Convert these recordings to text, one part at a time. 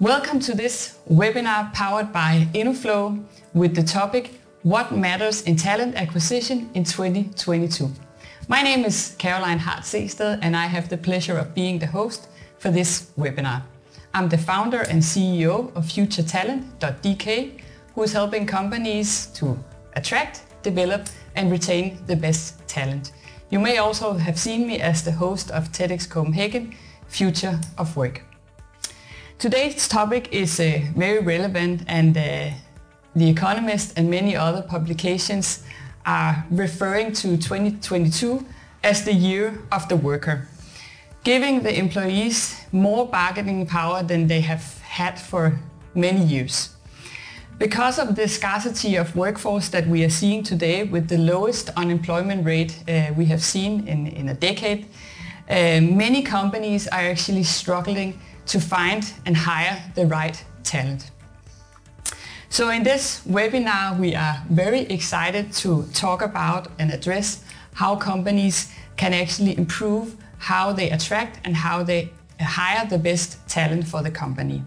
Welcome to this webinar powered by Innoflow with the topic What Matters in Talent Acquisition in 2022. My name is Caroline Hart Sehested and I have the pleasure of being the host for this webinar. I'm the founder and CEO of FutureTalent.dk who is helping companies to attract, develop and retain the best talent. You may also have seen me as the host of TEDx Copenhagen Future of Work. Today's topic is uh, very relevant and uh, The Economist and many other publications are referring to 2022 as the year of the worker, giving the employees more bargaining power than they have had for many years. Because of the scarcity of workforce that we are seeing today with the lowest unemployment rate uh, we have seen in, in a decade, uh, many companies are actually struggling to find and hire the right talent. So in this webinar, we are very excited to talk about and address how companies can actually improve how they attract and how they hire the best talent for the company.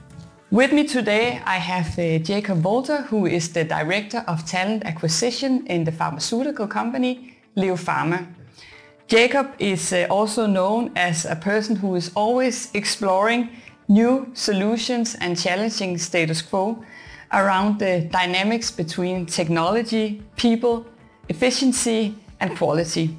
With me today, I have uh, Jakob Wolter, who is the Director of Talent Acquisition in the pharmaceutical company Leo Pharma. Jakob is uh, also known as a person who is always exploring new solutions and challenging status quo around the dynamics between technology, people, efficiency and quality.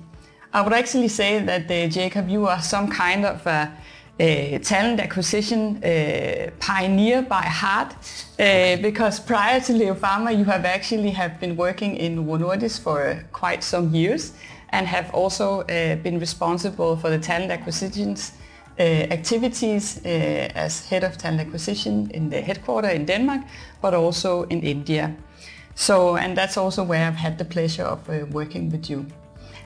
I would actually say that uh, Jakob, you are some kind of a, a talent acquisition uh, pioneer by heart uh, because prior to Leo Pharma you have actually have been working in Novo Nordisk for quite some years and have also uh, been responsible for the talent acquisitions uh, activities uh, as head of talent acquisition in the headquarter in Denmark, but also in India. So, and that's also where I've had the pleasure of uh, working with you.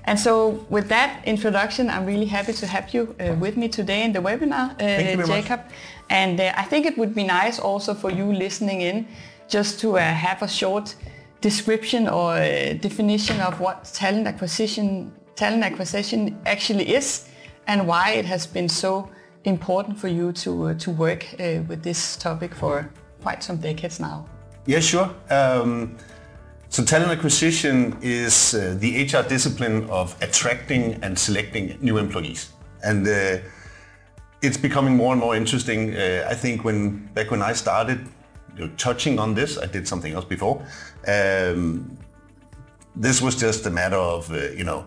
And so with that introduction, I'm really happy to have you uh, with me today in the webinar, uh, Jakob. Much. And uh, I think it would be nice also for you listening in just to have a short description or definition of what talent acquisition, talent acquisition actually is and why it has been so important for you to, uh, to work uh, with this topic for quite some decades now. Yeah, sure. Um, so talent acquisition is uh, the HR discipline of attracting and selecting new employees. And uh, it's becoming more and more interesting. Uh, I think when back when I started you know, touching on this, I did something else before. Um, this was just a matter of, uh, you know,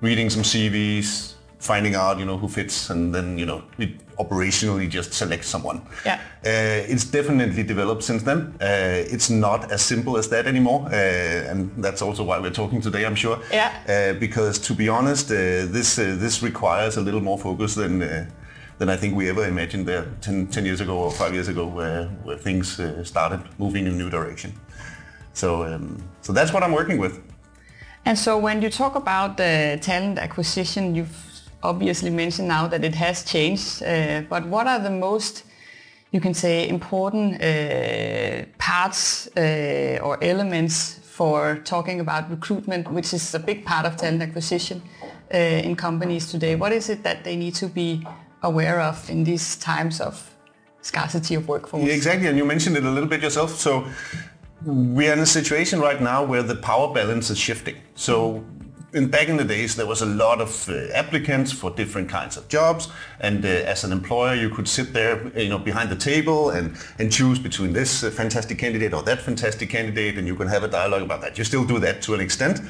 reading some CVs, finding out, you know, who fits, and then, you know, operationally just select someone. Yeah. Uh, it's definitely developed since then. Uh, it's not as simple as that anymore, uh, and that's also why we're talking today, I'm sure. Yeah. Uh, because to be honest, uh, this uh, this requires a little more focus than than I think we ever imagined there 10, 10 years ago or five years ago, where where things started moving in a new direction. So um, so that's what I'm working with. And so when you talk about the talent acquisition, you've obviously mentioned now that it has changed, uh, but what are the most, you can say, important uh, parts uh, or elements for talking about recruitment, which is a big part of talent acquisition uh, in companies today? What is it that they need to be aware of in these times of scarcity of workforce? Yeah, exactly, and you mentioned it a little bit yourself. So we are in a situation right now where the power balance is shifting. So in back in the days, there was a lot of uh, applicants for different kinds of jobs, and uh, as an employer, you could sit there, you know, behind the table and and choose between this uh, fantastic candidate or that fantastic candidate, and you can have a dialogue about that. You still do that to an extent,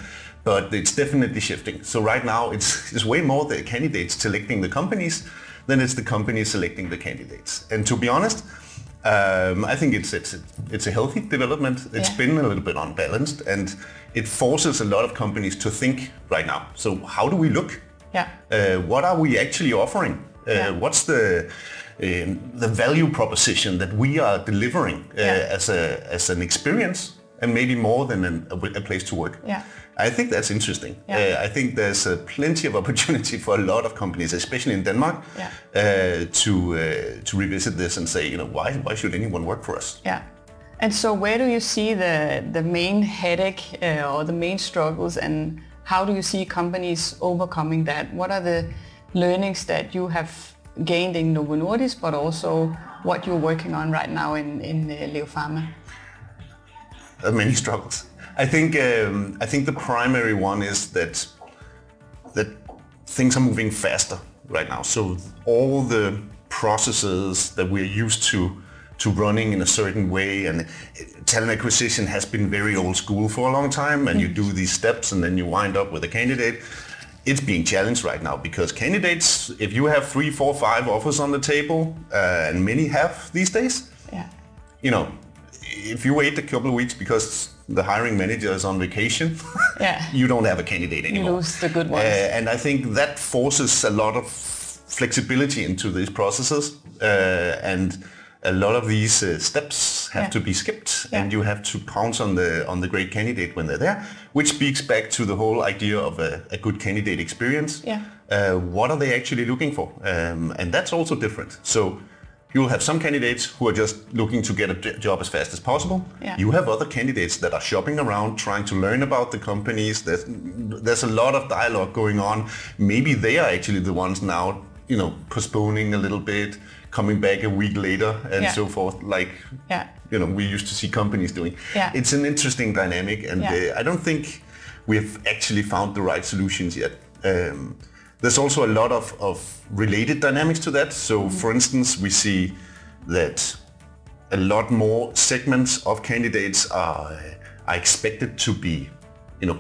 but it's definitely shifting. So right now, it's it's way more the candidates selecting the companies than it's the companies selecting the candidates. And to be honest. Um, I think it's it's it's a healthy development. It's yeah. been a little bit unbalanced, and it forces a lot of companies to think right now. So how do we look? Yeah. Uh, what are we actually offering? Uh, yeah. What's the um, the value proposition that we are delivering uh, yeah. as a as an experience, and maybe more than an, a, a, place to work? Yeah. I think that's interesting. Yeah. Uh, I think there's uh, plenty of opportunity for a lot of companies, especially in Denmark, yeah. uh, to uh, to revisit this and say, you know, why why should anyone work for us? Yeah. And so where do you see the, the main headache uh, or the main struggles and how do you see companies overcoming that? What are the learnings that you have gained in Novo Nordisk but also what you're working on right now in, in uh, Leo Pharma? Many struggles. I think um, I think the primary one is that that things are moving faster right now. So all the processes that we're used to to running in a certain way and talent acquisition has been very old school for a long time and you do these steps and then you wind up with a candidate it's being challenged right now because candidates if you have three four five offers on the table uh, and many have these days Yeah. you know if you wait a couple of weeks because the hiring manager is on vacation Yeah. you don't have a candidate You anymore lose the good ones. uh, and I think that forces a lot of flexibility into these processes, uh, and a lot of these uh, steps have Yeah. to be skipped, Yeah. and you have to pounce on the on the great candidate when they're there, which speaks back to the whole idea of a, a good candidate experience. Yeah. Uh, what are they actually looking for? Um, and that's also different. So. You'll have some candidates who are just looking to get a job as fast as possible. Yeah. You have other candidates that are shopping around, trying to learn about the companies. There's, there's a lot of dialogue going on. Maybe they are actually the ones now, you know, postponing a little bit, coming back a week later, and Yeah. so forth. Like, Yeah. you know, we used to see companies doing. Yeah. It's an interesting dynamic, and uh, I don't think we have actually found the right solutions yet. Um, there's also a lot of, of related dynamics to that. So, Mm-hmm. for instance, we see that a lot more segments of candidates are, are expected to be, you know,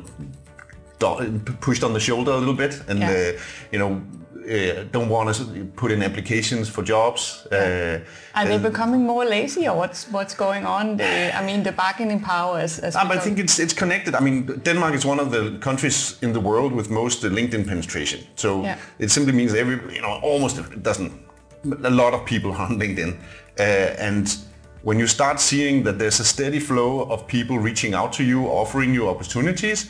pushed on the shoulder a little bit, and Yeah. uh, you know, uh, don't want to put in applications for jobs. Uh, Are they becoming more lazy or what's what's going on? The, I mean, the bargaining power is... is Ah, I think it's it's connected. I mean, Denmark is one of the countries in the world with most LinkedIn penetration. So Yeah. it simply means every, you know, almost it doesn't. A lot of people are on LinkedIn, uh, and when you start seeing that there's a steady flow of people reaching out to you, offering you opportunities,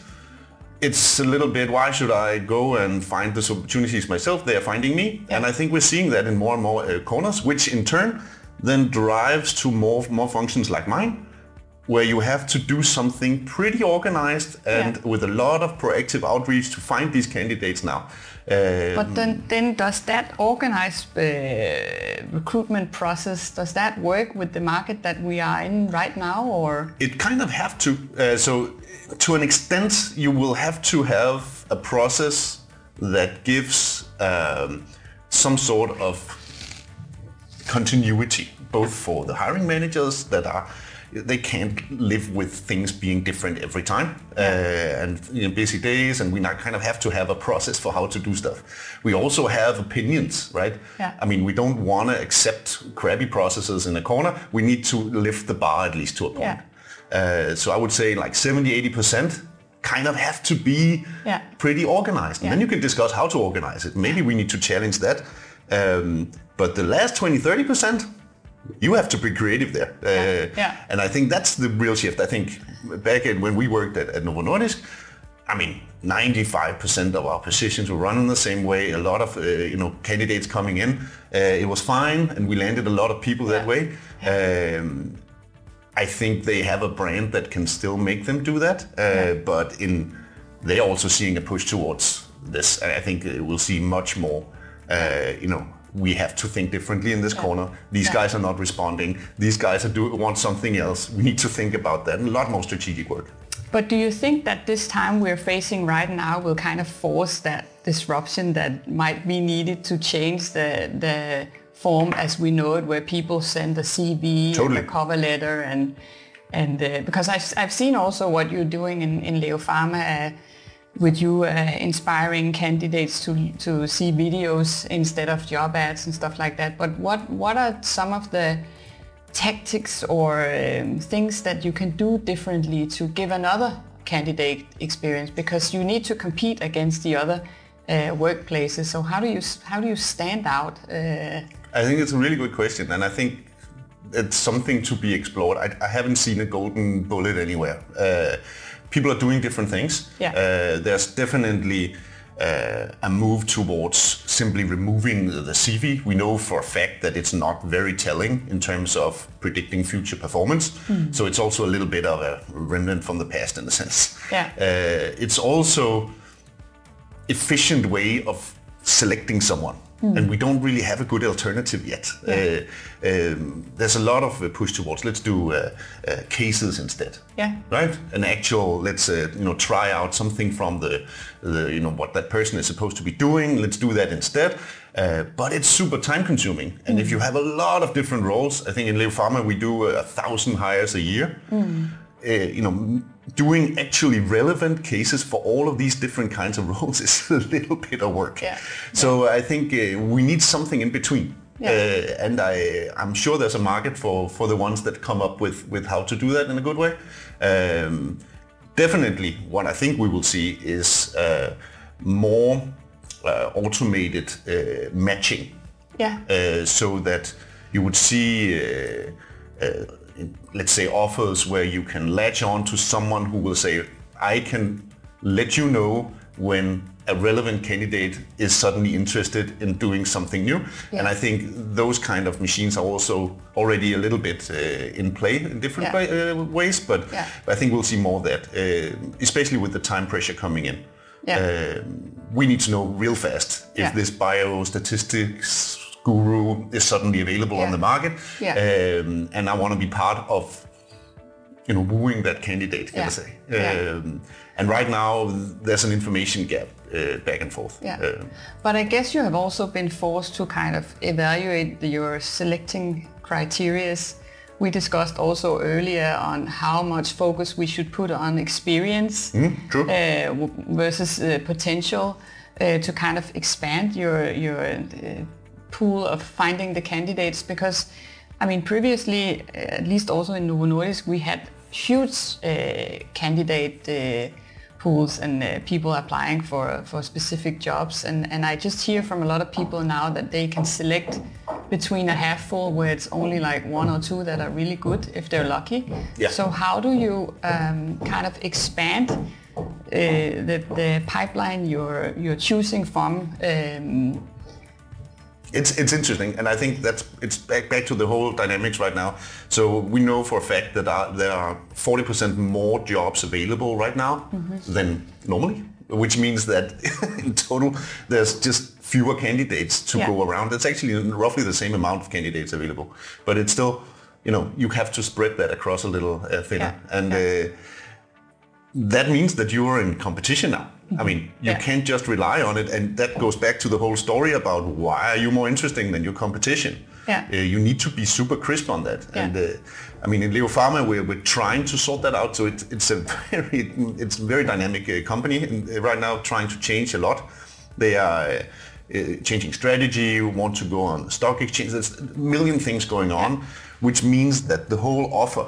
it's a little bit. Why should I go and find these opportunities myself? They are finding me, Yeah. and I think we're seeing that in more and more uh, corners, which in turn then drives to more more functions like mine, where you have to do something pretty organized and Yeah. with a lot of proactive outreach to find these candidates now. Uh, But then, then does that organized uh, recruitment process, does that work with the market that we are in right now or? it kind of have to. Uh, so to an extent, you will have to have a process that gives um, some sort of continuity, both for the hiring managers that are they can't live with things being different every time. Uh, and you know, busy days and we now kind of have to have a process for how to do stuff. We also have opinions right? Yeah. i mean we don't want to accept crappy processes in a corner. We need to lift the bar at least to a point. Uh, so i would say like 70 80% kind of have to be Yeah. pretty organized. And then you can discuss how to organize it. Maybe we need to challenge that. Um, but the last 20 30% you have to be creative there. Uh, Yeah. And I think that's the real shift. I think back in, when we worked at, at Novo Nordisk, I mean, 95% of our positions were run in the same way. A lot of, uh, you know, candidates coming in. Uh, it was fine, and we landed a lot of people that Yeah. way. Um, I think they have a brand that can still make them do that, uh, but in they're also seeing a push towards this. And I think we'll see much more. Uh, you know, we have to think differently in this corner. These Yeah. guys are not responding. These guys are do want something else. We need to think about that. A lot more strategic work. But do you think that this time we're facing right now will kind of force that disruption that might be needed to change the, the form as we know it, where people send a CV Totally. and a cover letter and and uh, because I've, I've seen also what you're doing in, in Leo Pharma uh, with you uh, inspiring candidates to to see videos instead of job ads and stuff like that. But what what are some of the tactics or um, things that you can do differently to give another candidate experience because you need to compete against the other uh, workplaces. So how do you how do you stand out? Uh, I think it's a really good question, and I think it's something to be explored. I, I haven't seen a golden bullet anywhere. People are doing different things. Yeah. Uh, there's definitely uh, a move towards simply removing the CV. We know for a fact that it's not very telling in terms of predicting future performance. So it's also a little bit of a remnant from the past in a sense. Yeah. Uh, it's also efficient way of selecting someone. And we don't really have a good alternative yet. Yeah. Uh, um, there's a lot of uh, push towards let's do uh, uh, cases instead. Yeah. Right. An actual let's uh, you know try out something from the, the you know what that person is supposed to be doing. Let's do that instead. Uh, but it's super time consuming, and if you have a lot of different roles, I think in Leo Pharma we do a thousand hires a year. Uh, you know, doing actually relevant cases for all of these different kinds of roles is a little bit of work. Yeah. So I think uh, we need something in between. Yeah. Uh, and I, I'm sure there's a market for, for the ones that come up with, with how to do that in a good way. Um, definitely, what I think we will see is uh, more uh, automated uh, matching Yeah. uh, so that you would see, uh, uh, let's say, offers where you can latch on to someone who will say, I can let you know when a relevant candidate is suddenly interested in doing something new. And I think those kind of machines are also already a little bit uh, in play in different Yeah. way, uh, ways, but Yeah. I think we'll see more of that, uh, especially with the time pressure coming in. Yeah. Uh, we need to know real fast if this biostatistics guru is suddenly available Yeah. on the market, Yeah. um, and I want to be part of, you know, wooing that candidate. Can. I say? Um, and right now there's an information gap uh, back and forth. Yeah. Um, But I guess you have also been forced to kind of evaluate your selecting criterias. We discussed also earlier on how much focus we should put on experience true. uh, versus uh, potential uh, to kind of expand your your uh, pool of finding the candidates because I mean previously at least also in Novo Nordisk we had huge uh, candidate uh, pools and uh, people applying for for specific jobs and and I just hear from a lot of people now that they can select between a half full where it's only like one or two that are really good if they're lucky. Yeah. So how do you um, kind of expand uh, the, the pipeline you're you're choosing from? Um, It's, it's interesting, and I think that's it's back, back to the whole dynamics right now. So we know for a fact that are, there are 40% more jobs available right now than normally, which means that in total there's just fewer candidates to Yeah. go around. It's actually roughly the same amount of candidates available, but it's still, you know, you have to spread that across a little uh, thinner. Yeah. And Yeah. uh, that means that you are in competition now. I mean, you Yeah. can't just rely on it, and that goes back to the whole story about why are you more interesting than your competition. Yeah. Uh, you need to be super crisp on that. Yeah. And uh, I mean, in Leo Pharma, we're, we're trying to sort that out. So it, it's a very it's a very dynamic uh, company, and uh, right now trying to change a lot. They are. Uh, changing strategy, want to go on stock exchange. There's a million things going on, which means that the whole offer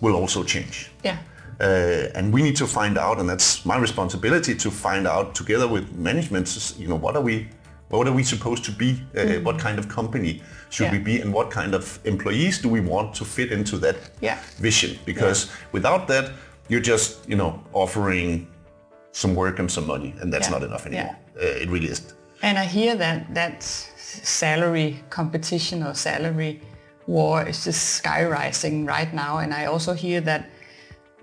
will also change. yeah, Uh, and we need to find out, and that's my responsibility to find out together with management. You know, what are we, what are we supposed to be? Uh, What kind of company should Mm-hmm. Yeah. we be, and what kind of employees do we want to fit into that Yeah. vision? Because without that, you're just, you know, offering some work and some money, and that's Yeah. not enough Yeah. anymore. Uh, it really isn't. and I hear that that salary competition or salary war is just sky rising right now, and I also hear that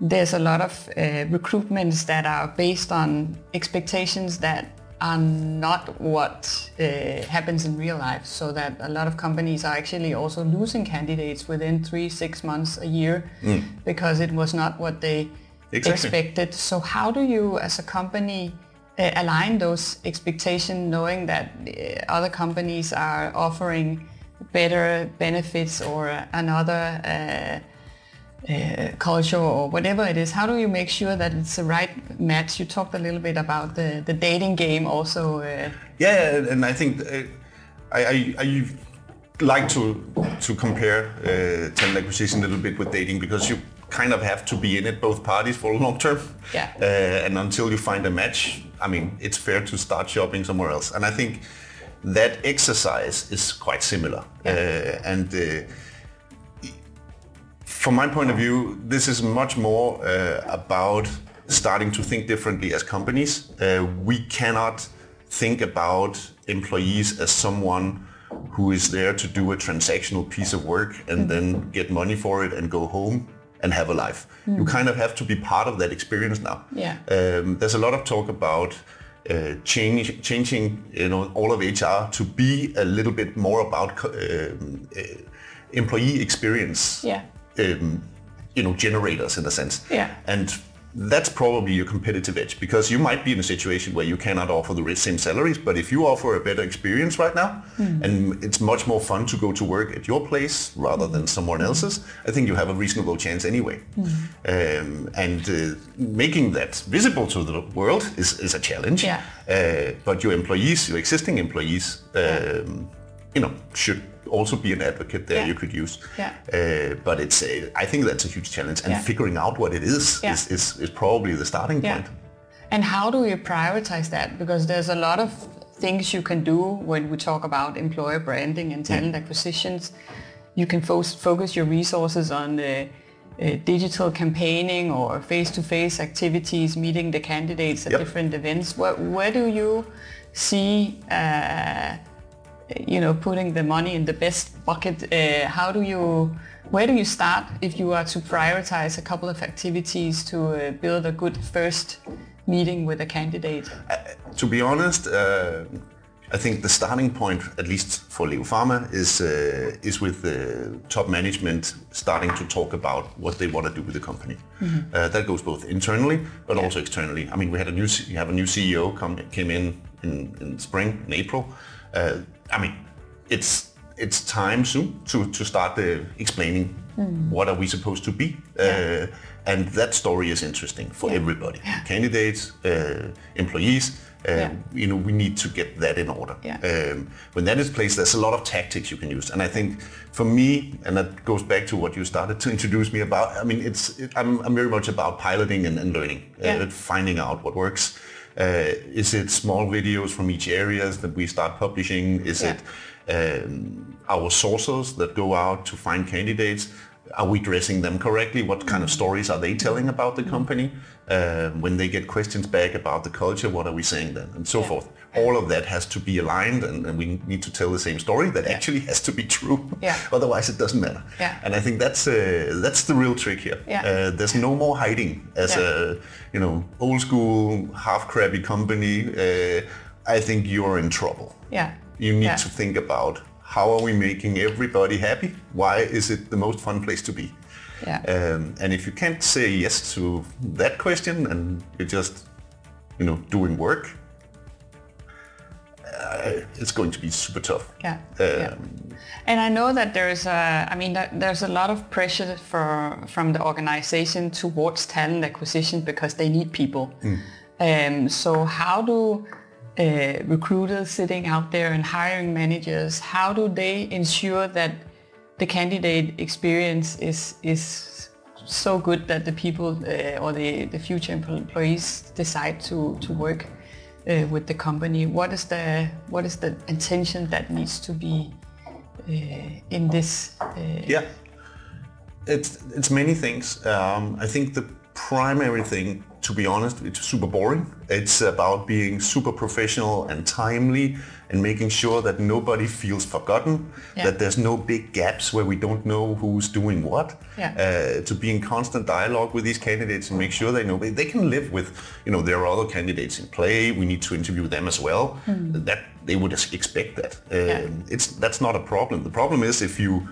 there's a lot of uh, recruitments that are based on expectations that are not what uh, happens in real life. So that a lot of companies are actually also losing candidates within three, six months, a year, because it was not what they Exactly. expected. So how do you, as a company, uh, align those expectations, knowing that uh, other companies are offering better benefits or another uh, culture or whatever it is, how do you make sure that it's the right match? You talked a little bit about the, the dating game also. Uh, Yeah, and I think uh, I, I, I like to to compare uh, talent acquisition a little bit with dating because you kind of have to be in it both parties for a long term. Yeah. Uh, and until you find a match, I mean, it's fair to start shopping somewhere else. And I think that exercise is quite similar. Yeah. Uh, and uh, from my point of view, this is much more uh, about starting to think differently as companies. Uh, we cannot think about employees as someone who is there to do a transactional piece of work and then get money for it and go home and have a life. You kind of have to be part of that experience now. Yeah. Um, there's a lot of talk about uh, change, changing you know all of HR to be a little bit more about uh, uh, employee experience. Yeah. Um, you know, generators in a sense. Yeah. And that's probably your competitive edge because you might be in a situation where you cannot offer the same salaries, but if you offer a better experience right now, mm. and it's much more fun to go to work at your place rather than someone else's, I think you have a reasonable chance anyway. Mm. Um, and uh, making that visible to the world is, is a challenge. Yeah. Uh, but your employees, your existing employees, um, you know, should also be an advocate there Yeah. you could use. Yeah. Uh, but it's a, I think that's a huge challenge, and Yeah. figuring out what it is, Yeah. is, is is probably the starting Yeah. point. And how do you prioritize that? Because there's a lot of things you can do when we talk about employer branding and talent acquisitions. You can fo- focus your resources on the uh, digital campaigning or face-to-face activities, meeting the candidates at Yep. different events. Where, where do you see, uh, you know, putting the money in the best bucket? Uh, how do you, where do you start if you are to prioritize a couple of activities to uh, build a good first meeting with a candidate? To be honest, uh, I think the starting point, at least for Leo Pharma, is uh, is with the top management starting to talk about what they want to do with the company. Uh, that goes both internally, but also externally. I mean, we had a new we have a new CEO come came in in, in spring in April. Uh, I mean, it's it's time soon to to start uh, explaining what are we supposed to be. Uh, and that story is interesting for everybody, candidates, uh, employees. Uh, Yeah. You know, we need to get that in order. Yeah. Um, when that is placed, there's a lot of tactics you can use, and I think for me, and that goes back to what you started to introduce me about. I mean, it's it, I'm, I'm very much about piloting and, and learning, Yeah. uh, finding out what works. Uh, is it small videos from each areas that we start publishing? Is Yeah. it um, our sources that go out to find candidates? Are we dressing them correctly? What kind of stories are they telling about the company? Uh, when they get questions back about the culture, what are we saying then? And so Yeah. forth. All of that has to be aligned and, and we need to tell the same story that actually has to be true. Yeah. Otherwise it doesn't matter. Yeah. And I think that's uh, that's the real trick here. Yeah. Uh, there's no more hiding as Yeah. a you know old school half crabby company. Uh, I think you're in trouble. Yeah. You need Yeah. to think about how are we making everybody happy? Why is it the most fun place to be? Yeah. Um, and if you can't say yes to that question and you're just, you know, doing work, uh, it's going to be super tough. Yeah. yeah. Um, And I know that there's a, I mean, that there's a lot of pressure for from the organization towards talent acquisition because they need people. Um, so how do uh, recruiters sitting out there and hiring managers, how do they ensure that the candidate experience is is so good that the people uh, or the, the future employees decide to, to work uh, with the company? What is the what is the intention that needs to be uh, in this? Uh, Yeah, it's it's many things. Um, I think the primary thing, to be honest, it's super boring. It's about being super professional and timely, and making sure that nobody feels forgotten. Yeah. That there's no big gaps where we don't know who's doing what. Yeah. Uh, to be in constant dialogue with these candidates and make sure they know they can live with. You know, there are other candidates in play. We need to interview them as well. That they would expect that. Um, Hmm. Yeah. It's that's not a problem. The problem is if you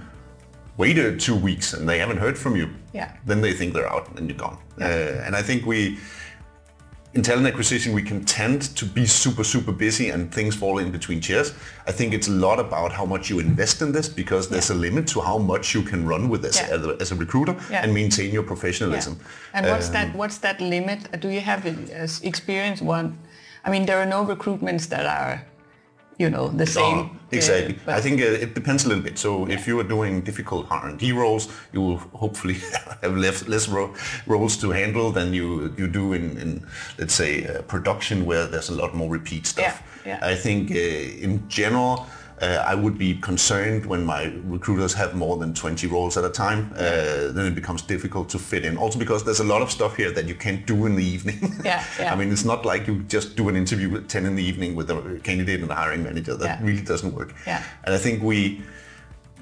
waited two weeks and they haven't heard from you, Yeah. then they think they're out and you're gone. Uh, and I think we, in talent acquisition, we can tend to be super, super busy and things fall in between chairs. I think it's a lot about how much you invest in this because there's a limit to how much you can run with this Yeah. as, a, as a recruiter Yeah. and maintain your Yeah. professionalism. And what's Um, that? What's that limit? Do you have as experience one? I mean, there are no recruitments that are, you know, the same. Oh, exactly. uh, I think uh, it depends a little bit. So if you are doing difficult R&D roles, you will hopefully have less, less ro- roles to handle than you you do in, in let's say, uh, production where there's a lot more repeat stuff. Yeah, yeah. I think uh, in general, uh, I would be concerned when my recruiters have more than 20 roles at a time. Uh, then it becomes difficult to fit in. Also because there's a lot of stuff here that you can't do in the evening. Yeah, yeah. I mean, it's not like you just do an interview at 10 in the evening with a candidate and a hiring manager. That Yeah. really doesn't work. Yeah. And I think we,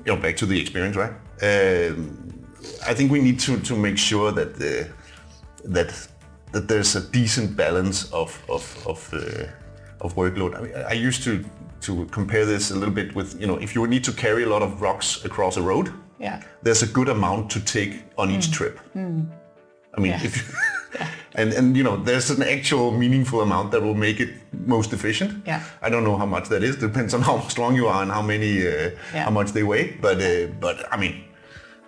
you know, back to the experience, right? Um, I think we need to, to make sure that the, that that there's a decent balance of of, of uh, of workload. I, mean, I used to to compare this a little bit with you know if you need to carry a lot of rocks across a road, Yeah. there's a good amount to take on each trip. I mean, Yeah. if you, and and you know, there's an actual meaningful amount that will make it most efficient. Yeah. I don't know how much that is. Depends on how strong you are and how many, uh, Yeah. how much they weigh. But uh, but I mean,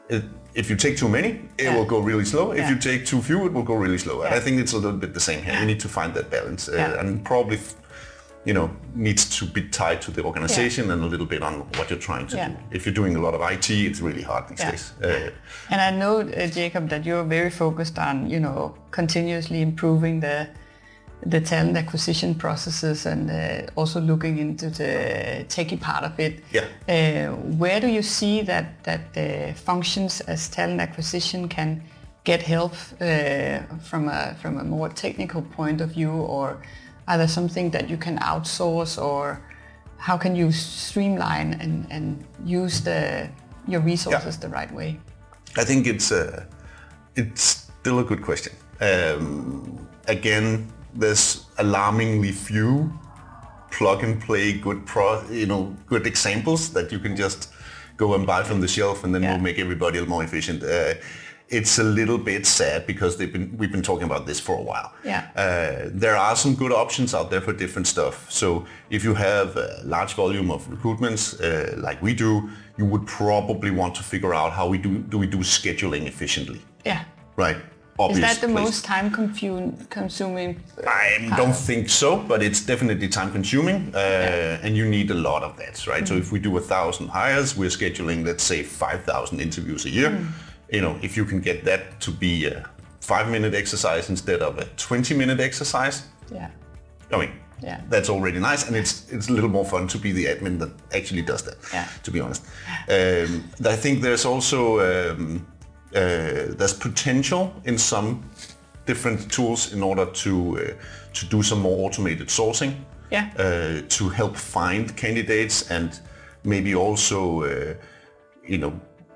it, if you take too many, it will go really slow. If you take too few, it will go really slow. And I think it's a little bit the same here. You need to find that balance, uh, and probably. You know, needs to be tied to the organization and a little bit on what you're trying to Yeah. do. If you're doing a lot of IT, it's really hard these Yeah. days. Uh, And I know, uh, Jakob, that you're very focused on, you know, continuously improving the the talent acquisition processes and uh, also looking into the techie part of it. Yeah. Uh, where do you see that that uh, functions as talent acquisition can get help uh, from a from a more technical point of view, or are there something that you can outsource, or how can you streamline and, and use the your resources the right way? I think it's uh, it's still a good question. Um, again, there's alarmingly few plug and play good pro, you know, good examples that you can just go and buy from the shelf and then Yeah. will make everybody more efficient. Uh, it's a little bit sad because they've been we've been talking about this for a while. Yeah. Uh, there are some good options out there for different stuff. So if you have a large volume of recruitments uh, like we do, you would probably want to figure out how we do do we do scheduling efficiently, Yeah. right? Is that the place. most time consuming? I don't think so, but it's definitely time consuming, uh, and you need a lot of that, right? So if we do a thousand hires, we're scheduling, let's say, five thousand interviews a year. You know, if you can get that to be a five-minute exercise instead of a twenty-minute exercise, Yeah. I mean, Yeah. that's already nice, and it's it's a little more fun to be the admin that actually does that. Yeah. To be honest, um, I think there's also um, uh, there's potential in some different tools in order to uh, to do some more automated sourcing. Yeah. Uh, to help find candidates and maybe also uh, you know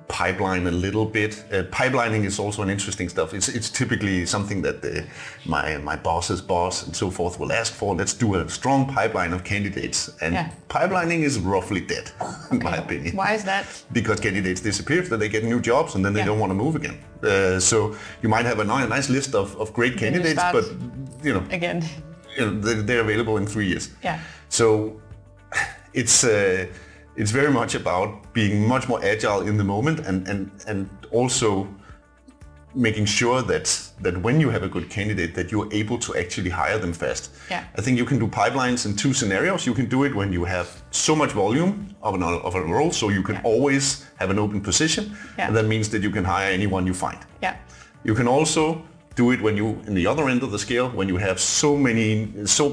pipeline a little bit. Uh, pipelining is also an interesting stuff. It's it's typically something that the, my my boss's boss and so forth will ask for. Let's do a strong pipeline of candidates, and Yeah. pipelining is roughly dead, in my opinion. Why is that? Because candidates disappear, then they get new jobs, and then they Yeah. don't want to move again. Uh, so you might have a nice list of, of great candidates, but you know, Again. you know they're, they're available in three years. Yeah. So it's uh, it's very much about being much more agile in the moment and and and also making sure that that when you have a good candidate that you're able to actually hire them fast. Yeah. I think you can do pipelines in two scenarios. You can do it when you have so much volume of an of a role, so you can Yeah. always have an open position, Yeah. and that means that you can hire anyone you find. Yeah. You can also do it when you, in the other end of the scale, when you have so many, so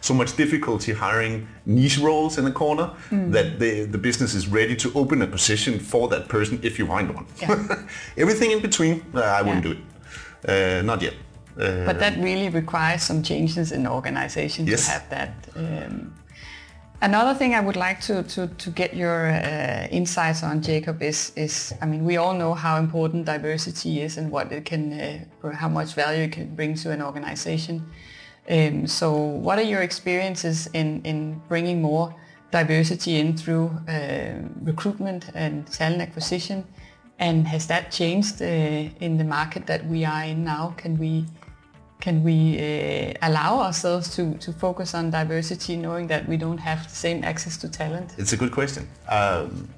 so much difficulty hiring niche roles in the corner that the, the business is ready to open a position for that person if you find one. Yeah. Everything in between, uh, I wouldn't Yeah. do it. Uh, not yet. Uh, But that really requires some changes in the organization Yes. to have that. Um, another thing I would like to, to, to get your uh, insights on, Jakob, is, is, I mean, we all know how important diversity is and what it can, uh, how much value it can bring to an organization. Um, so what are your experiences in, in bringing more diversity in through uh, recruitment and talent acquisition? And has that changed uh, in the market that we are in now? Can we can we uh, allow ourselves to, to focus on diversity knowing that we don't have the same access to talent? It's a good question. Um,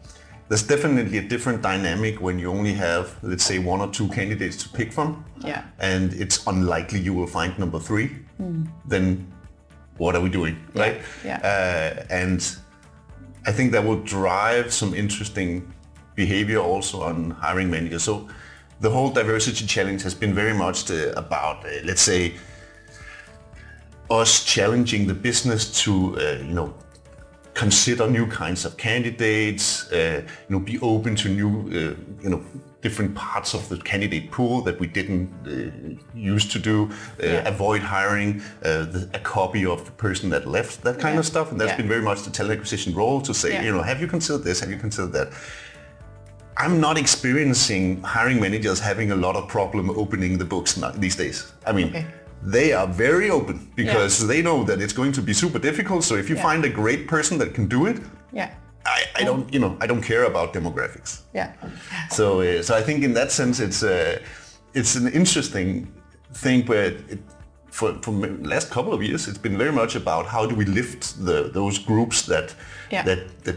there's definitely a different dynamic when you only have, let's say, one or two candidates to pick from. Yeah. And it's unlikely you will find number three. Then what are we doing, Yeah, right? yeah. Uh, and I think that will drive some interesting behavior also on hiring managers. So the whole diversity challenge has been very much uh, about, uh, let's say, us challenging the business to, uh, you know, consider new kinds of candidates, uh, you know, be open to new, uh, you know, different parts of the candidate pool that we didn't uh, used to do, uh, Yeah. avoid hiring uh, the, a copy of the person that left, that kind Yeah. of stuff. And that's Yeah. been very much the talent acquisition role to say, you know, have you considered this? Have you considered that? I'm not experiencing hiring managers having a lot of problem opening the books these days. I mean, Okay. They are very open because yeah. they know that it's going to be super difficult. So if you yeah. find a great person that can do it, yeah. I, I don't, you know, I don't care about demographics. Yeah. So, uh, so I think in that sense, it's uh, it's an interesting thing where it, for for the last couple of years, it's been very much about how do we lift the those groups that yeah. that that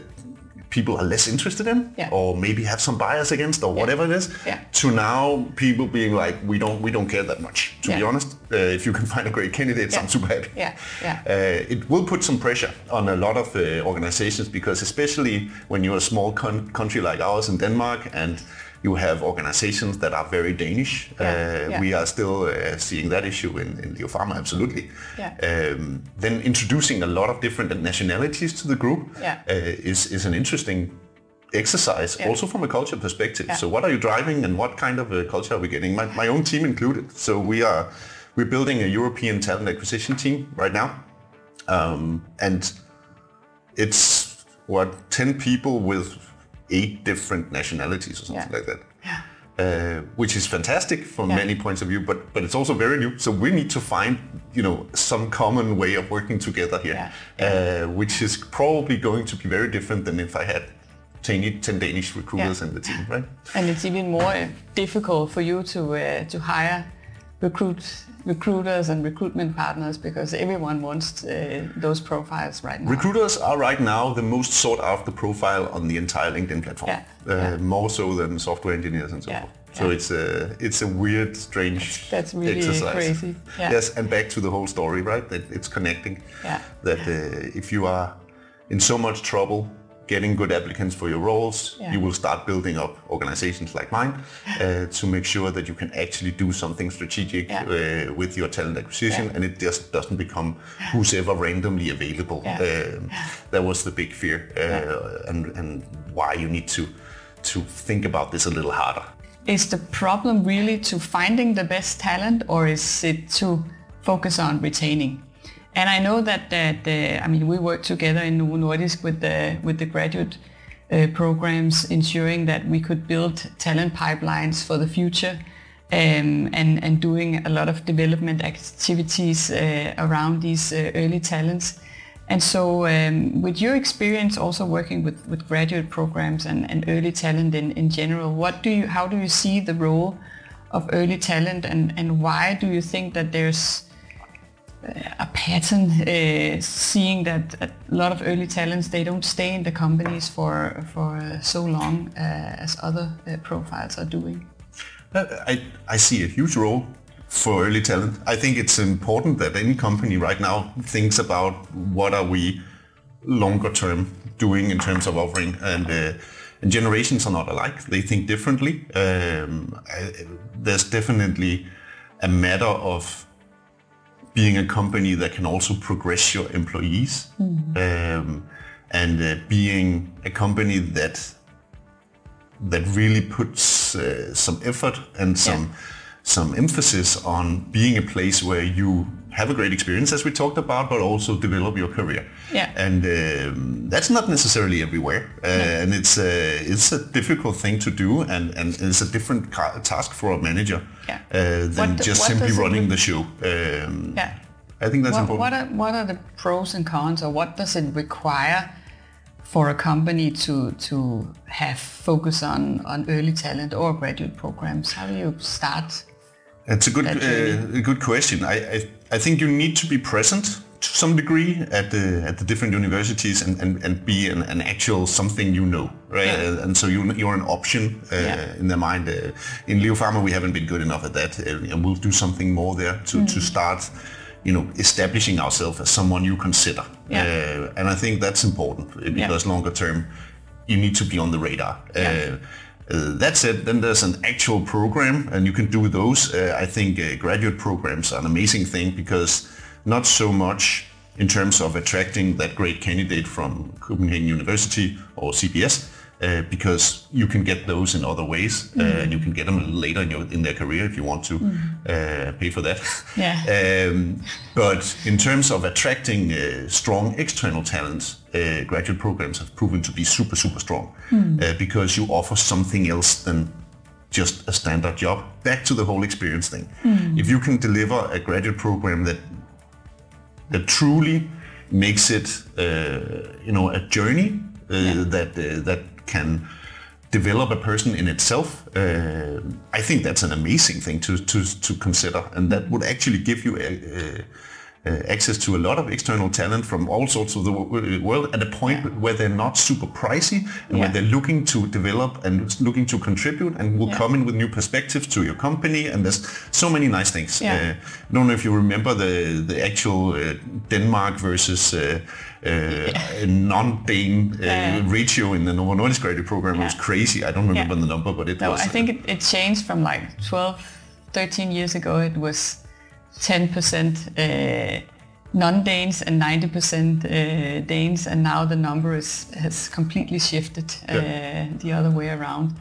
people are less interested in yeah. or maybe have some bias against or whatever yeah. it is yeah. to now people being like we don't we don't care that much to be honest uh, if you can find a great candidate I'm super happy yeah. Yeah. Uh, it will put some pressure on a lot of uh, organizations because especially when you're a small con- country like ours in Denmark and you have organizations that are very Danish. Yeah, uh, yeah. We are still uh, seeing that issue in, in Leo Pharma, absolutely. Yeah. Um, then introducing a lot of different nationalities to the group uh, is, is an interesting exercise also from a culture perspective. So what are you driving and what kind of a culture are we getting? My, my own team included. So we are we're building a European talent acquisition team right now. Um, and it's what 10 people with eight different nationalities or something yeah. like that. Yeah. Uh, which is fantastic from yeah. many points of view, but but it's also very new. So we need to find you know some common way of working together here, uh, which is probably going to be very different than if I had 10, 10 Danish recruiters in the team, right? And it's even more difficult for you to uh, to hire recruit recruiters and recruitment partners because everyone wants uh, those profiles right now. Recruiters are right now the most sought after profile on the entire LinkedIn platform, yeah. Uh, yeah. more so than software engineers and so yeah. forth. So it's a it's a weird, strange that's, that's really exercise. crazy. Yes, and back to the whole story, right? That it's connecting. Yeah. That uh, if you are in so much trouble getting good applicants for your roles, yeah. you will start building up organizations like mine uh, to make sure that you can actually do something strategic yeah. uh, with your talent acquisition yeah. and it just doesn't become who's ever randomly available. Um, that was the big fear uh, and, and why you need to, to think about this a little harder. Is the problem really to finding the best talent or is it to focus on retaining? And I know that, that uh, I mean, we work together in Novo Nordisk with the, with the graduate uh, programs, ensuring that we could build talent pipelines for the future um, and, and doing a lot of development activities uh, around these uh, early talents. And so um, with your experience also working with, with graduate programs and, and early talent in, in general, what do you, how do you see the role of early talent and, and why do you think that there's a pattern uh, seeing that a lot of early talents they don't stay in the companies for for uh, so long uh, as other uh, profiles are doing. I, I see a huge role for early talent. I think it's important that any company right now thinks about what are we longer term doing in terms of offering. And uh, and generations are not alike. They think differently. Um, I, there's definitely a matter of being a company that can also progress your employees mm. um, and uh, being a company that that really puts uh, some effort and some yeah. some emphasis on being a place where you have a great experience as we talked about but also develop your career yeah. and um, that's not necessarily everywhere uh, no. and it's a, it's a difficult thing to do and, and it's a different ca- task for a manager yeah. uh, than what, just simply running the show um, yeah. I think that's what, important what are, what are the pros and cons or what does it require for a company to to have focus on on early talent or graduate programs how do you start it's a good uh, a good question I, I, I think you need to be present to some degree at the at the different universities and, and, and be an, an actual something you know right Yeah. and so you, you're an option uh, Yeah. in their mind uh, in Leo Pharma we haven't been good enough at that uh, and we'll do something more there to, to start you know establishing ourselves as someone you consider Yeah. uh, and I think that's important uh, because longer term you need to be on the radar Yeah. uh, uh, that said, then there's an actual program, and you can do those. Uh, I think uh, graduate programs are an amazing thing because not so much in terms of attracting that great candidate from Copenhagen University or CBS, uh, because you can get those in other ways, uh, and you can get them later in, your, in their career if you want to uh, pay for that. Yeah. um, but in terms of attracting uh, strong external talents, uh, graduate programs have proven to be super, super strong uh, because you offer something else than just a standard job. Back to the whole experience thing. If you can deliver a graduate program that that truly makes it, you know, a journey uh, that that can develop a person in itself. Uh, I think that's an amazing thing to to to consider, and that would actually give you a. a uh, access to a lot of external talent from all sorts of the world at a point where they're not super pricey and where they're looking to develop and looking to contribute and will Yeah. come in with new perspectives to your company and there's so many nice things. Yeah. Uh, I don't know if you remember the the actual uh, Denmark versus uh, uh, non-Dane uh, Yeah. ratio in the Novo Nordisk graduate program. It was crazy. I don't remember Yeah. the number, but it No, was. I think it, it changed from like 12, 13 years ago. It was 10% uh, non-Danes and 90% uh, Danes, and now the number is, has completely shifted uh, Yeah. the other way around.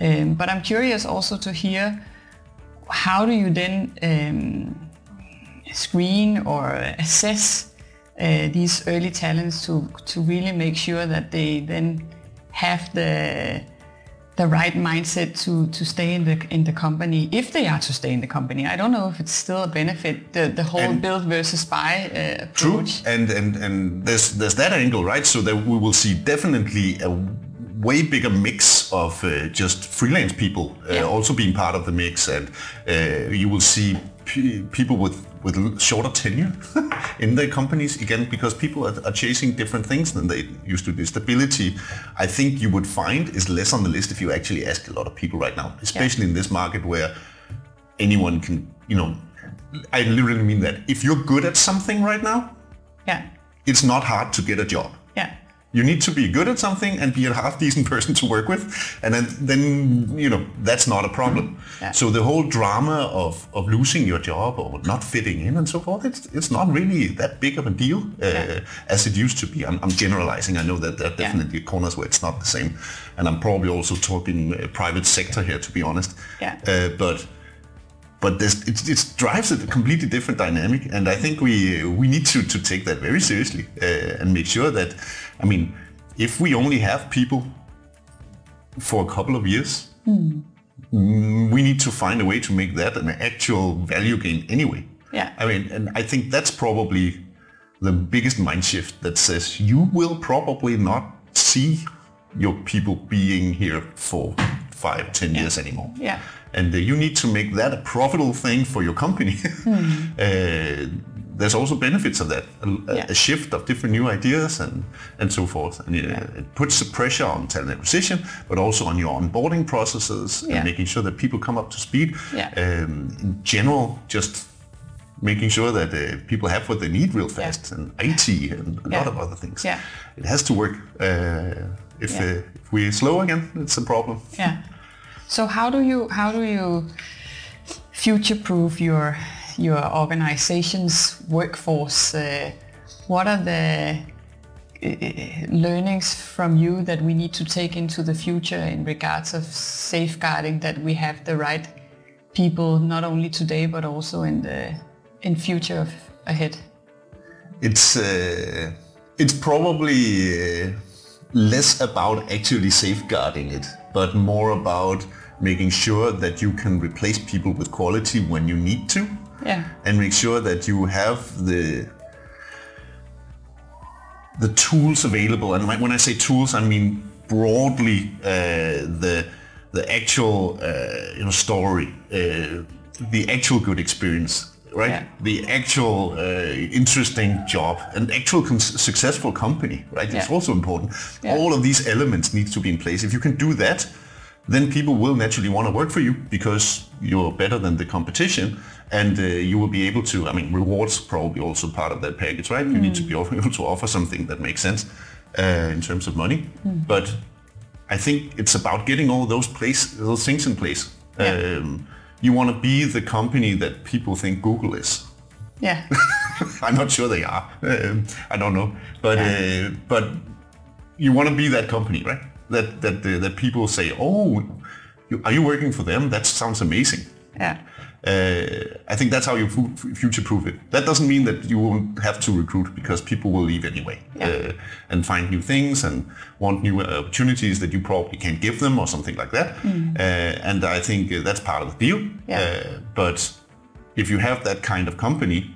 Um, but I'm curious also to hear how do you then um, screen or assess uh, these early talents to, to really make sure that they then have the the right mindset to, to stay in the in the company if they are to stay in the company. I don't know if it's still a benefit the, the whole And- build versus buy uh, True, approach. and and and there's there's that angle, right? So that we will see definitely a way bigger mix of uh, just freelance people uh, Yeah. also being part of the mix, and uh, you will see p- people with with shorter tenure in their companies again because people are, are chasing different things than they used to do. Stability, I think you would find is less on the list if you actually ask a lot of people right now, especially in this market where anyone can, you know, I literally mean that. If you're good at something right now, Yeah, it's not hard to get a job. yeah, You need to be good at something and be a half decent person to work with, and then, then you know that's not a problem. Yeah. So the whole drama of, of losing your job or not fitting in and so forth, it's, it's not really that big of a deal uh, Yeah. as it used to be. I'm, I'm generalizing. I know that there are Yeah. definitely corners where it's not the same, and I'm probably also talking uh, private sector here, to be honest. Yeah. Uh, but but this, it, it drives a completely different dynamic, and I think we we need to, to take that very seriously uh, and make sure that, I mean, if we only have people for a couple of years, mm, we need to find a way to make that an actual value gain anyway. Yeah. I mean, and I think that's probably the biggest mind shift that says you will probably not see your people being here for five, ten years anymore yeah, and uh, you need to make that a profitable thing for your company. uh, there's also benefits of that, a, Yeah. a shift of different new ideas and, and so forth. And uh, it puts the pressure on talent acquisition, but also on your onboarding processes Yeah. and making sure that people come up to speed. Yeah. Um, in general, just making sure that uh, people have what they need real fast and IT and a lot of other things. Yeah. It has to work. Uh, if, Yeah. uh, if we're slow again, it's a problem. yeah. So how do you how do you future-proof your your organization's workforce? Uh, what are the uh, learnings from you that we need to take into the future in regards of safeguarding that we have the right people not only today but also in the in future of, ahead? It's uh, it's probably uh, less about actually safeguarding it, but more about making sure that you can replace people with quality when you need to, Yeah. and make sure that you have the the tools available. And when I say tools, I mean broadly uh, the the actual uh, you know story, uh, the actual good experience, right? Yeah. The actual uh, interesting job, an actual successful company, right? It's also important. Yeah. All of these elements need to be in place. If you can do that, then people will naturally want to work for you because you're better than the competition and uh, you will be able to, I mean, rewards probably also part of that package, right? You need to be able to offer something that makes sense uh, in terms of money. But I think it's about getting all those place, those things in place. Yeah. Um, you want to be the company that people think Google is. Yeah. I'm not sure they are. Um, I don't know, but Yeah. uh, but you want to be that company, right? That that uh, that people say, oh, you, are you working for them? That sounds amazing. Yeah. Uh, I think that's how you future-proof it. That doesn't mean that you won't have to recruit because people will leave anyway Yeah. uh, and find new things and want new opportunities that you probably can't give them or something like that. Uh, and I think uh, that's part of the deal. Yeah. Uh, but if you have that kind of company,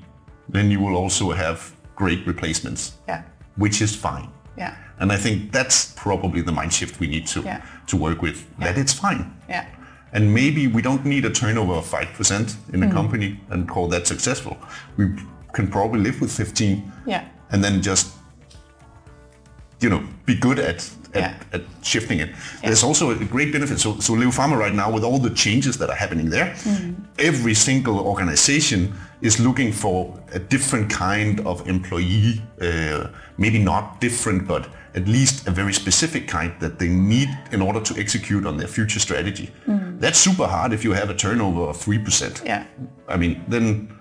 then you will also have great replacements, Yeah. which is fine. Yeah. And I think that's probably the mind shift we need to Yeah. to work with. That it's fine. Yeah. And maybe we don't need a turnover of 5% in a company and call that successful. We can probably live with 15 Yeah. and then just, you know, be good at, at, Yeah. at shifting it. There's also a great benefit. So, so Leo Pharma right now, with all the changes that are happening there, every single organization is looking for a different kind of employee, uh, maybe not different, but at least a very specific kind that they need in order to execute on their future strategy. That's super hard if you have a turnover of 3%. Yeah. I mean, then,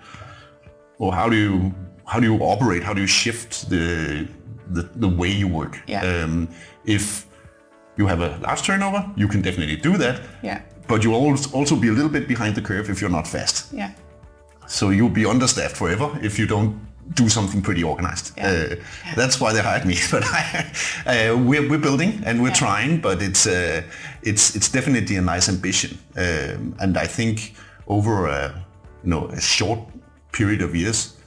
well, how do you how do you operate? How do you shift the the, the way you work? Yeah. Um, if you have a large turnover, you can definitely do that. Yeah. But you'll also be a little bit behind the curve if you're not fast. Yeah. So you'll be understaffed forever if you don't do something pretty organized. Yeah. Uh, that's why they hired me. But I, uh, we're, we're building and we're trying, but it's uh, it's it's definitely a nice ambition. Um, and I think over a you know a short period of years,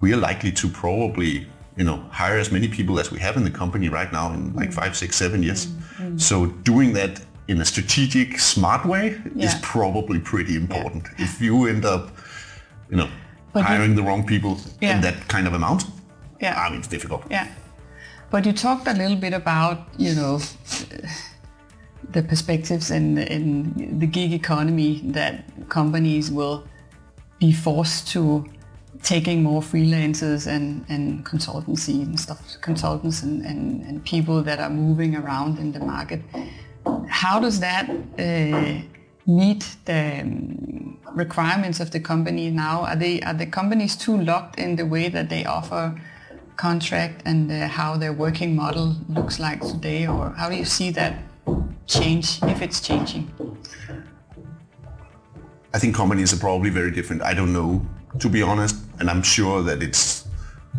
we are likely to probably you know hire as many people as we have in the company right now in like five, six, seven years. So doing that in a strategic, smart way is probably pretty important. If you end up you know, But you- hiring the wrong people Yeah. in that kind of amount, Yeah. I mean, it's difficult. Yeah. But you talked a little bit about, you know, the perspectives in, in the gig economy that companies will be forced to taking more freelancers and, and consultancy and stuff, consultants and, and, and people that are moving around in the market. How does that uh, meet the um, requirements of the company now? Are they are the companies too locked in the way that they offer contract and uh, how their working model looks like today, or how do you see that change if it's changing? I think companies are probably very different. I don't know, to be honest, and I'm sure that it's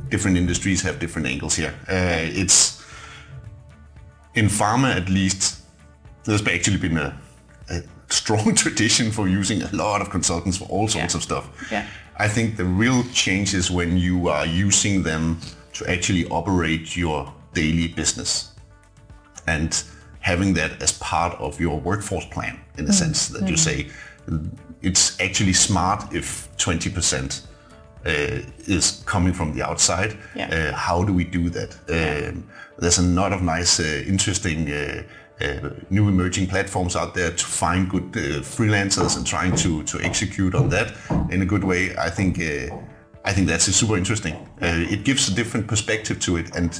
different industries have different angles here. Uh, it's in pharma at least. There's actually been a, a strong tradition for using a lot of consultants for all sorts Yeah. of stuff. Yeah. I think the real change is when you are using them to actually operate your daily business and having that as part of your workforce plan in the sense that you say it's actually smart if 20% uh, is coming from the outside. Yeah. Uh, how do we do that? Um, there's a lot of nice, uh, interesting uh, new emerging platforms out there to find good uh, freelancers and trying to, to execute on that in a good way. I think uh, I think that's super interesting. Uh, it gives a different perspective to it, and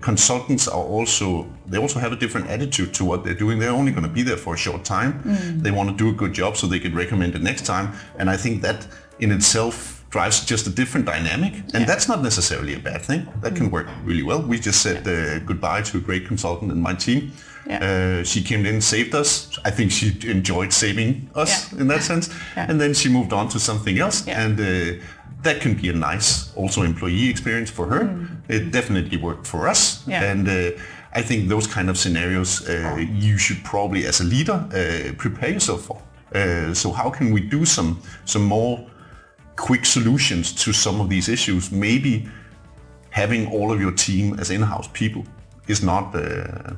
consultants are also they also have a different attitude to what they're doing. They're only going to be there for a short time. They want to do a good job so they can recommend it next time, and I think that in itself drives just a different dynamic, and that's not necessarily a bad thing. That can work really well. We just said uh, goodbye to a great consultant in my team. Yeah. Uh, she came in, saved us. I think she enjoyed saving us Yeah. in that sense, Yeah. and then she moved on to something else, and uh, that can be a nice also employee experience for her. It definitely worked for us, Mm. And uh, I think those kind of scenarios uh, you should probably, as a leader, uh, prepare yourself for. Uh, so how can we do some some more quick solutions to some of these issues? Maybe having all of your team as in-house people is not uh,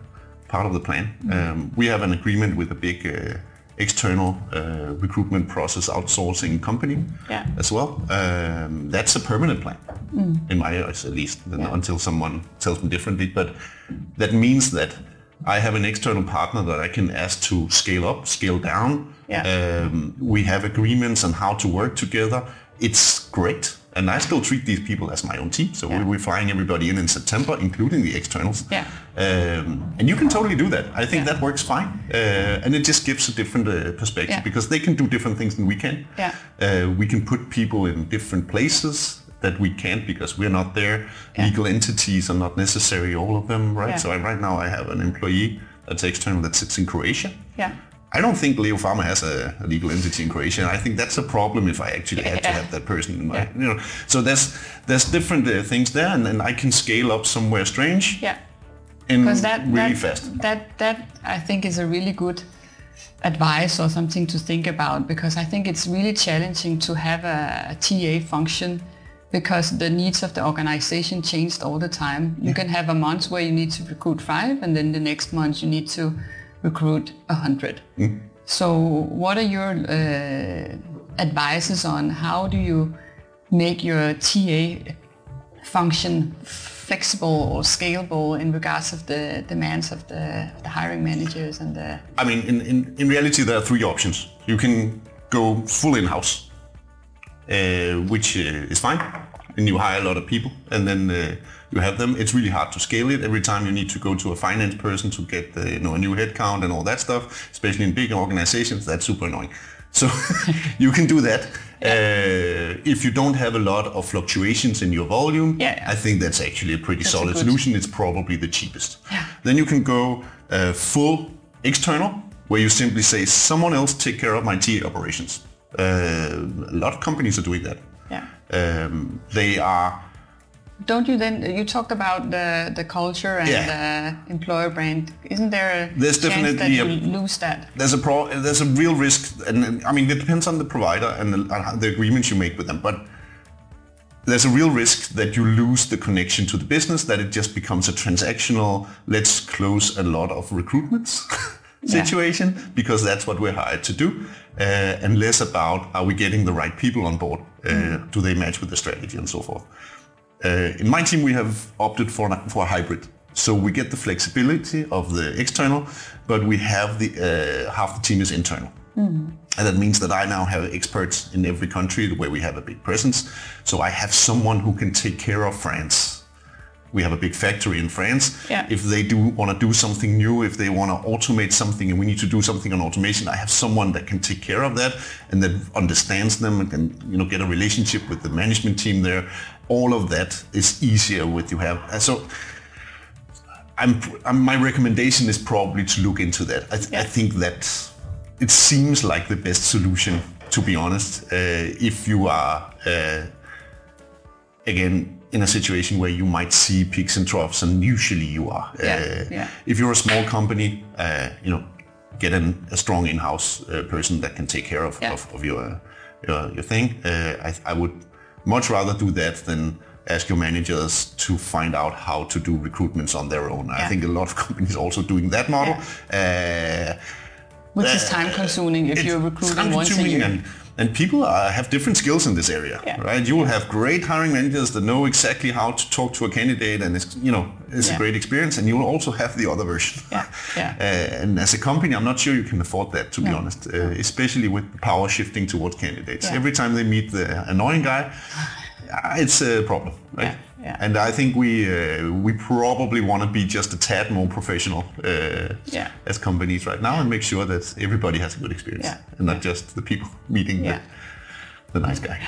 part of the plan. Um, we have an agreement with a big uh, external uh, recruitment process outsourcing company Yeah. as well. Um, that's a permanent plan, in my eyes at least, Yeah. until someone tells me differently. But that means that I have an external partner that I can ask to scale up, scale down. Yeah. Um, we have agreements on how to work together. It's great. And I still treat these people as my own team. So Yeah. we're flying everybody in in September, including the externals. Yeah. Um, and you can totally do that. I think Yeah. that works fine. Uh, and it just gives a different uh, perspective Yeah. because they can do different things than we can. Yeah. Uh, we can put people in different places that we can't because we're not there. Legal entities are not necessary, all of them, right? Yeah. So I, right now I have an employee that's external that sits in Croatia. Yeah. I don't think Leo Pharma has a, a, legal entity in Croatia. and I think that's a problem if I actually had to have that person in my, yeah. you know. So there's there's different uh, things there, and, and I can scale up somewhere strange. Yeah. Because that really that, fast. That that I think is a really good advice or something to think about because I think it's really challenging to have a, a TA function because the needs of the organization changed all the time. You can have a month where you need to recruit five and then the next month you need to recruit a hundred. Mm. So what are your uh, advices on how do you make your TA function flexible or scalable in regards of the demands of the, the hiring managers and the... I mean, in, in, in reality, there are three options. You can go full in-house, uh, which uh, is fine, and you hire a lot of people, and then uh, you have them. It's really hard to scale it. Every time you need to go to a finance person to get the, you know, a new headcount and all that stuff, especially in big organizations, that's super annoying. So you can do that. Uh, if you don't have a lot of fluctuations in your volume, yeah, yeah. I think that's actually a pretty that's solid a solution. It's probably the cheapest. Yeah. Then you can go uh, full external, where you simply say someone else take care of my TA operations. Uh, a lot of companies are doing that. Yeah. Um, they are don't you then? You talked about the the culture and yeah. the employer brand. Isn't there a there's chance that you a, lose that? There's a pro. There's a real risk, and I mean it depends on the provider and the, the agreements you make with them. But there's a real risk that you lose the connection to the business. That it just becomes a transactional. Let's close a lot of recruitments. situation yeah. because that's what we're hired to do uh, and less about are we getting the right people on board uh, mm. do they match with the strategy and so forth uh, in my team, we have opted for, for a hybrid. So we get the flexibility of the external, but we have the uh, half the team is internal. Mm. And that means that I now have experts in every country where we have a big presence. So I have someone who can take care of France we have a big factory in France. Yeah. If they do want to do something new, if they want to automate something and we need to do something on automation, I have someone that can take care of that and that understands them and can you know get a relationship with the management team there. All of that is easier with you have. So I'm, I'm, my recommendation is probably to look into that. I, th- yeah. I think that it seems like the best solution, to be honest. Uh, if you are, uh, again, in a situation where you might see peaks and troughs, and usually you are. Yeah, uh, yeah. If you're a small company, uh, you know, get an, a strong in-house uh, person that can take care of, of, of, your, your, your thing. Uh, I, I would much rather do that than ask your managers to find out how to do recruitments on their own. I think a lot of companies also doing that model. Uh, Which is time consuming if you're recruiting once a year. And, and people are, have different skills in this area, yeah. right? You will have great hiring managers that know exactly how to talk to a candidate, and it's you know it's yeah. a great experience. And you will also have the other version. Yeah. Yeah. Uh, and as a company, I'm not sure you can afford that, to no. be honest. Uh, especially with power shifting towards candidates. Every time they meet the annoying guy, it's a problem, right? Yeah. And I think we uh, we probably want to be just a tad more professional uh, yeah. as companies right now and make sure that everybody has a good experience yeah. and not just the people meeting the, the nice guy.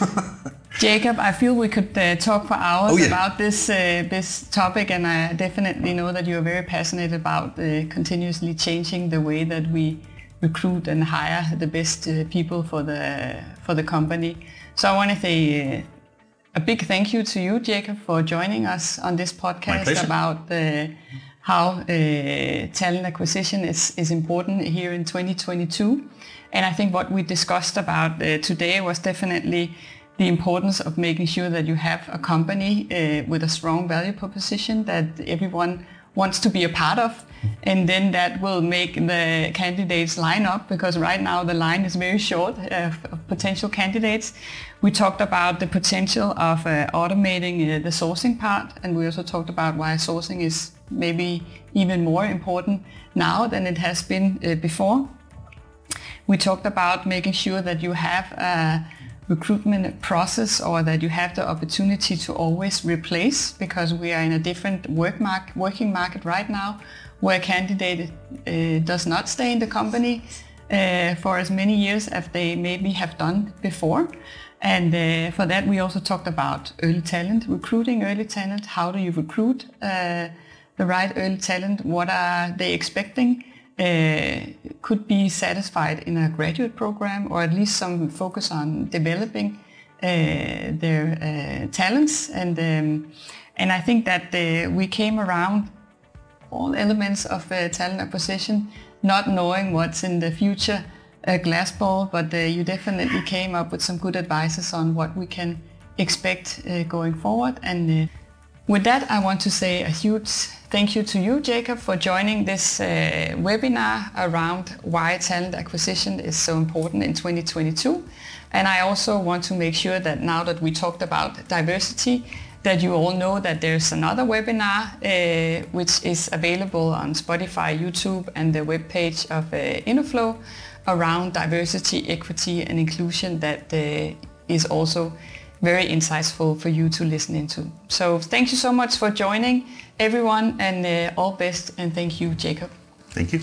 Jakob, I feel we could uh, talk for hours oh, about this uh, this topic, and I definitely know that you are very passionate about uh, continuously changing the way that we recruit and hire the best uh, people for the for the company. So I want to say a big thank you to you, Jakob, for joining us on this podcast about uh, how uh, talent acquisition is, is important here in 2022. And I think what we discussed about uh, today was definitely the importance of making sure that you have a company uh, with a strong value proposition that everyone wants to be a part of and then that will make the candidates line up because right now the line is very short uh, of potential candidates. We talked about the potential of uh, automating uh, the sourcing part and we also talked about why sourcing is maybe even more important now than it has been uh, before. We talked about making sure that you have a recruitment process or that you have the opportunity to always replace because we are in a different work mark, working market right now where a candidate uh, does not stay in the company uh, for as many years as they maybe have done before. And uh, for that, we also talked about early talent, recruiting early talent. How do you recruit uh, the right early talent? What are they expecting could be satisfied in a graduate program or at least some focus on developing uh, their uh, talents and um, and I think that uh, we came around all elements of uh, talent acquisition, not knowing what's in the future uh, glass ball, but uh, you definitely came up with some good advices on what we can expect uh, going forward. And uh, with that, I want to say a huge thank you to you, Jakob, for joining this uh, webinar around why talent acquisition is so important in 2022. And I also want to make sure that now that we talked about diversity, that you all know that there's another webinar uh, which is available on Spotify, YouTube and the webpage of uh, Innoflow around diversity, equity and inclusion that uh, is also very insightful for you to listen into. So thank you so much for joining everyone and uh, all best and thank you Jakob. Thank you.